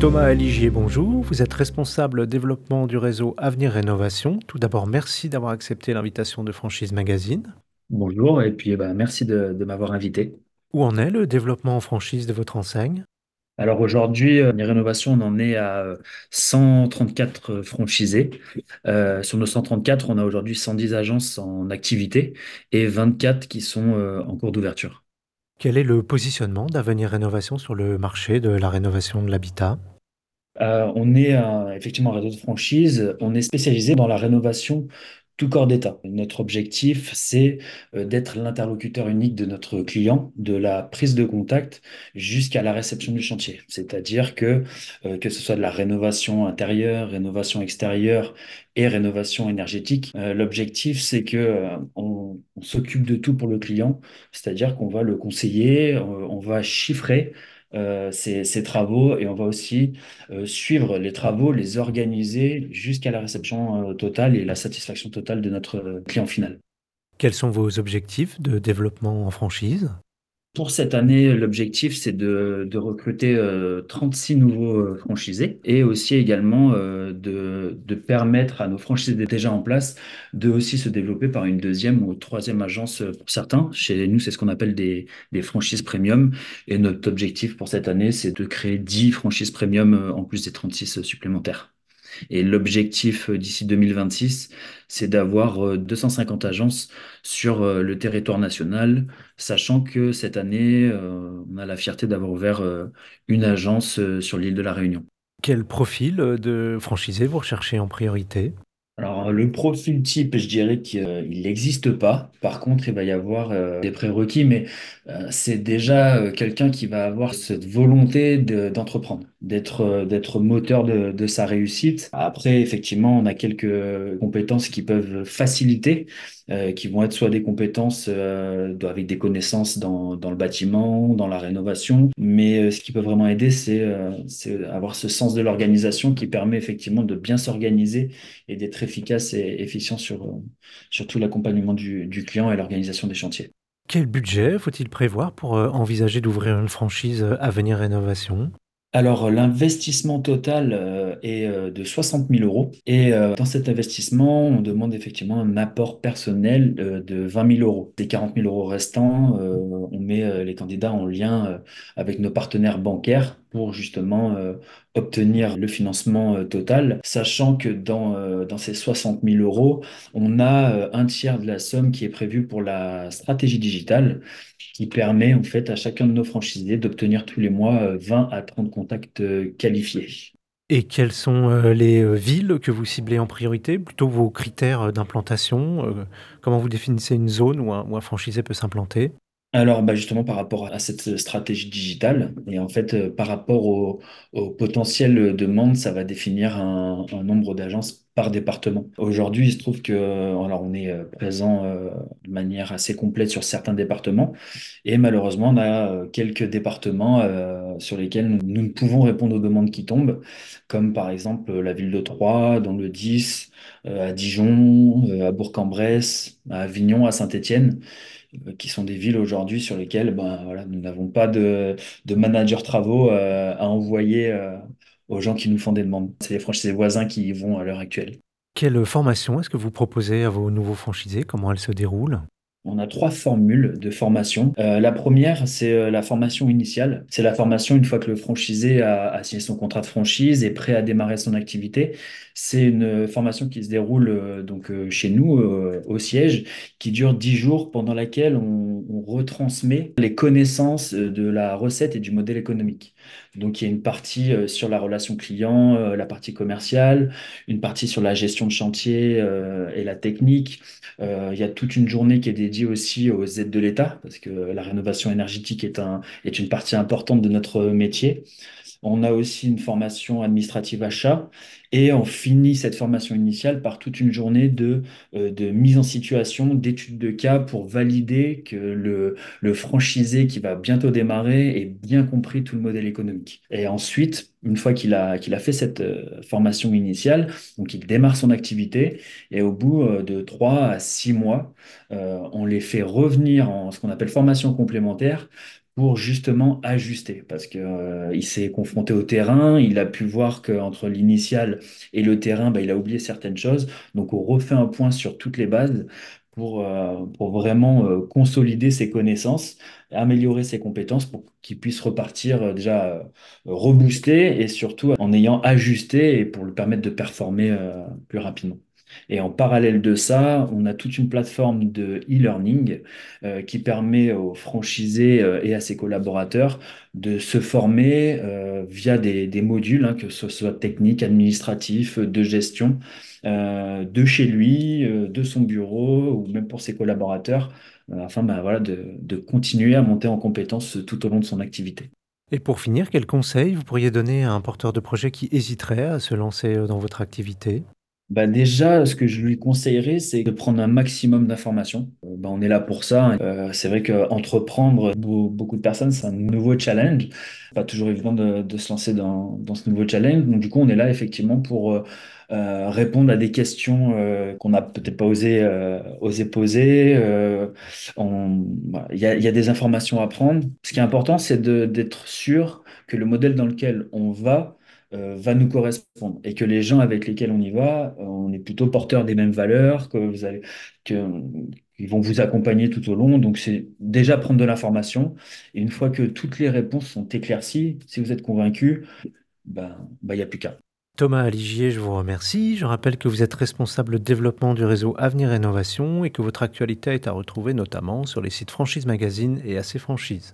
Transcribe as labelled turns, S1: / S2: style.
S1: Thomas Aligier, bonjour. Vous êtes responsable développement du réseau Avenir Rénovation. Tout d'abord, merci d'avoir accepté l'invitation de Franchise Magazine.
S2: Bonjour et puis eh ben, merci de, de m'avoir invité.
S1: Où en est le développement en franchise de votre enseigne?
S2: Alors aujourd'hui, euh, Avenir Rénovation, on en est à euh, 134 franchisés. Euh, sur nos 134, on a aujourd'hui 110 agences en activité et 24 qui sont euh, en cours d'ouverture.
S1: Quel est le positionnement d'Avenir Rénovation sur le marché de la rénovation de l'habitat?
S2: Euh, on est effectivement un réseau de franchise. On est spécialisé dans la rénovation tout corps d'État. Notre objectif, c'est euh, d'être l'interlocuteur unique de notre client, de la prise de contact jusqu'à la réception du chantier. C'est-à-dire que euh, que ce soit de la rénovation intérieure, rénovation extérieure et rénovation énergétique, l'objectif, c'est que on, s'occupe de tout pour le client. C'est-à-dire qu'on va le conseiller, euh, on va chiffrer euh, ses, ses travaux et on va aussi euh, suivre les travaux, les organiser jusqu'à la réception euh, totale et la satisfaction totale de notre client final.
S1: Quels sont vos objectifs de développement en franchise?
S2: Pour cette année, l'objectif, c'est de, recruter euh, 36 nouveaux euh, franchisés et aussi également euh, de, permettre à nos franchisés déjà en place de aussi se développer par une deuxième ou troisième agence euh, pour certains. Chez nous, c'est ce qu'on appelle des, des franchises premium. Et notre objectif pour cette année, c'est de créer 10 franchises premium euh, en plus des 36 supplémentaires. Et l'objectif euh, d'ici 2026, c'est d'avoir euh, 250 agences sur euh, le territoire national, sachant que cette année, euh, on a la fierté d'avoir ouvert euh, une agence euh, sur l'île de la Réunion.
S1: Quel profil de franchisé vous recherchez en priorité?
S2: Le profil type, je dirais qu'il n'existe pas. Par contre, il va y avoir euh, des prérequis, mais euh, c'est déjà euh, quelqu'un qui va avoir cette volonté de- d'entreprendre, d'être euh, moteur de, sa réussite. Après, effectivement, on a quelques compétences qui peuvent faciliter, euh, qui vont être soit des compétences euh, avec des connaissances dans, dans le bâtiment, dans la rénovation, mais euh, ce qui peut vraiment aider, euh, c'est avoir ce sens de l'organisation qui permet effectivement de bien s'organiser et d'être efficace et efficient sur, euh, sur tout l'accompagnement du, du client et l'organisation des chantiers.
S1: Quel budget faut-il prévoir pour euh, envisager d'ouvrir une franchise euh, Avenir Rénovation?
S2: Alors, l'investissement total euh, est euh, de 60 000 euros et euh, dans cet investissement, on demande effectivement un apport personnel euh, de 20 000 euros. Les 40 000 euros restants, euh, on met euh, les candidats en lien euh, avec nos partenaires bancaires pour justement euh, obtenir le financement euh, total, sachant que dans, euh, ces 60 000 euros, on a un tiers de la somme qui est prévue pour la stratégie digitale qui permet en fait à chacun de nos franchisés d'obtenir tous les mois euh, 20 à 30 contacts qualifiés.
S1: Et quelles sont les villes que vous ciblez en priorité? Plutôt vos critères d'implantation Comment vous définissez une zone où un franchisé peut s'implanter?
S2: Alors, bah justement, par rapport à cette stratégie digitale, et en fait, euh, par rapport au, potentiel demande, ça va définir un nombre d'agences par département. Aujourd'hui, il se trouve que, euh, alors, on est euh, présent euh, de manière assez complète sur certains départements, et malheureusement, on a quelques départements sur lesquels nous, ne pouvons répondre aux demandes qui tombent, comme par exemple la ville de Troyes, dans le 10, euh, à Dijon, à Bourg-en-Bresse, à Avignon, à Saint-Étienne qui sont des villes aujourd'hui sur lesquelles ben, voilà, nous n'avons pas de, de manager travaux à envoyer aux gens qui nous font des demandes. C'est les franchisés voisins qui y vont à l'heure actuelle.
S1: Quelle formation est-ce que vous proposez à vos nouveaux franchisés? Comment elle se déroule?
S2: On a trois formules de formation. Euh, la première, c'est euh, la formation initiale. C'est la formation une fois que le franchisé a, signé son contrat de franchise et prêt à démarrer son activité. C'est une formation qui se déroule euh, donc chez nous au siège, qui dure dix jours, pendant laquelle on, on retransmet les connaissances de la recette et du modèle économique. Donc il y a une partie sur la relation client, la partie commerciale, une partie sur la gestion de chantier et la technique. Il y a toute une journée qui est dédiée aussi aux aides de l'État, parce que la rénovation énergétique est un, est une partie importante de notre métier. On a aussi une formation administrative achat et on finit cette formation initiale par toute une journée de, euh, mise en situation, d'études de cas pour valider que le, franchisé qui va bientôt démarrer ait bien compris tout le modèle économique. Et ensuite, une fois qu'il a, a fait cette euh, formation initiale, donc il démarre son activité et au bout euh, de trois à six mois, on les fait revenir en ce qu'on appelle formation complémentaire pour justement ajuster parce que euh, il s'est confronté au terrain, il a pu voir qu'entre l'initial et le terrain, bah, il a oublié certaines choses. Donc on refait un point sur toutes les bases pour, euh, vraiment euh, consolider ses connaissances, améliorer ses compétences pour qu'il puisse repartir déjà reboosté et surtout en ayant ajusté et pour lui permettre de performer plus rapidement. Et en parallèle de ça, on a toute une plateforme de e-learning euh, qui permet aux franchisés euh, et à ses collaborateurs de se former euh, via des, modules, hein, que ce soit technique, administratif, de gestion, de chez lui, de son bureau ou même pour ses collaborateurs, afin ben, voilà, de, de continuer à monter en compétences tout au long de son activité.
S1: Et pour finir, quels conseils vous pourriez donner à un porteur de projet qui hésiterait à se lancer dans votre activité?
S2: Bah déjà, ce que je lui conseillerais, c'est de prendre un maximum d'informations. Euh, bah, on est là pour ça. Euh, c'est vrai qu'entreprendre pour beaucoup de personnes, c'est un nouveau challenge. Pas toujours évident de, de se lancer dans, dans ce nouveau challenge. Donc du coup, on est là effectivement pour euh, euh, répondre à des questions euh, qu'on n'a peut-être pas osé, euh, osé poser. Euh. Il y a, il y a des informations à prendre. Ce qui est important, c'est d'être sûr que le modèle dans lequel on va euh, va nous correspondre et que les gens avec lesquels on y va, euh, on est plutôt porteurs des mêmes valeurs, que vous allez, que, vont vous accompagner tout au long. Donc, c'est déjà prendre de l'information. Et une fois que toutes les réponses sont éclaircies, si vous êtes convaincu, ben, ben, il n'y a plus qu'à.
S1: Thomas Aligier, je vous remercie. Je rappelle que vous êtes responsable développement du réseau Avenir Rénovation et que votre actualité est à retrouver notamment sur les sites Franchise Magazine et AC Franchise.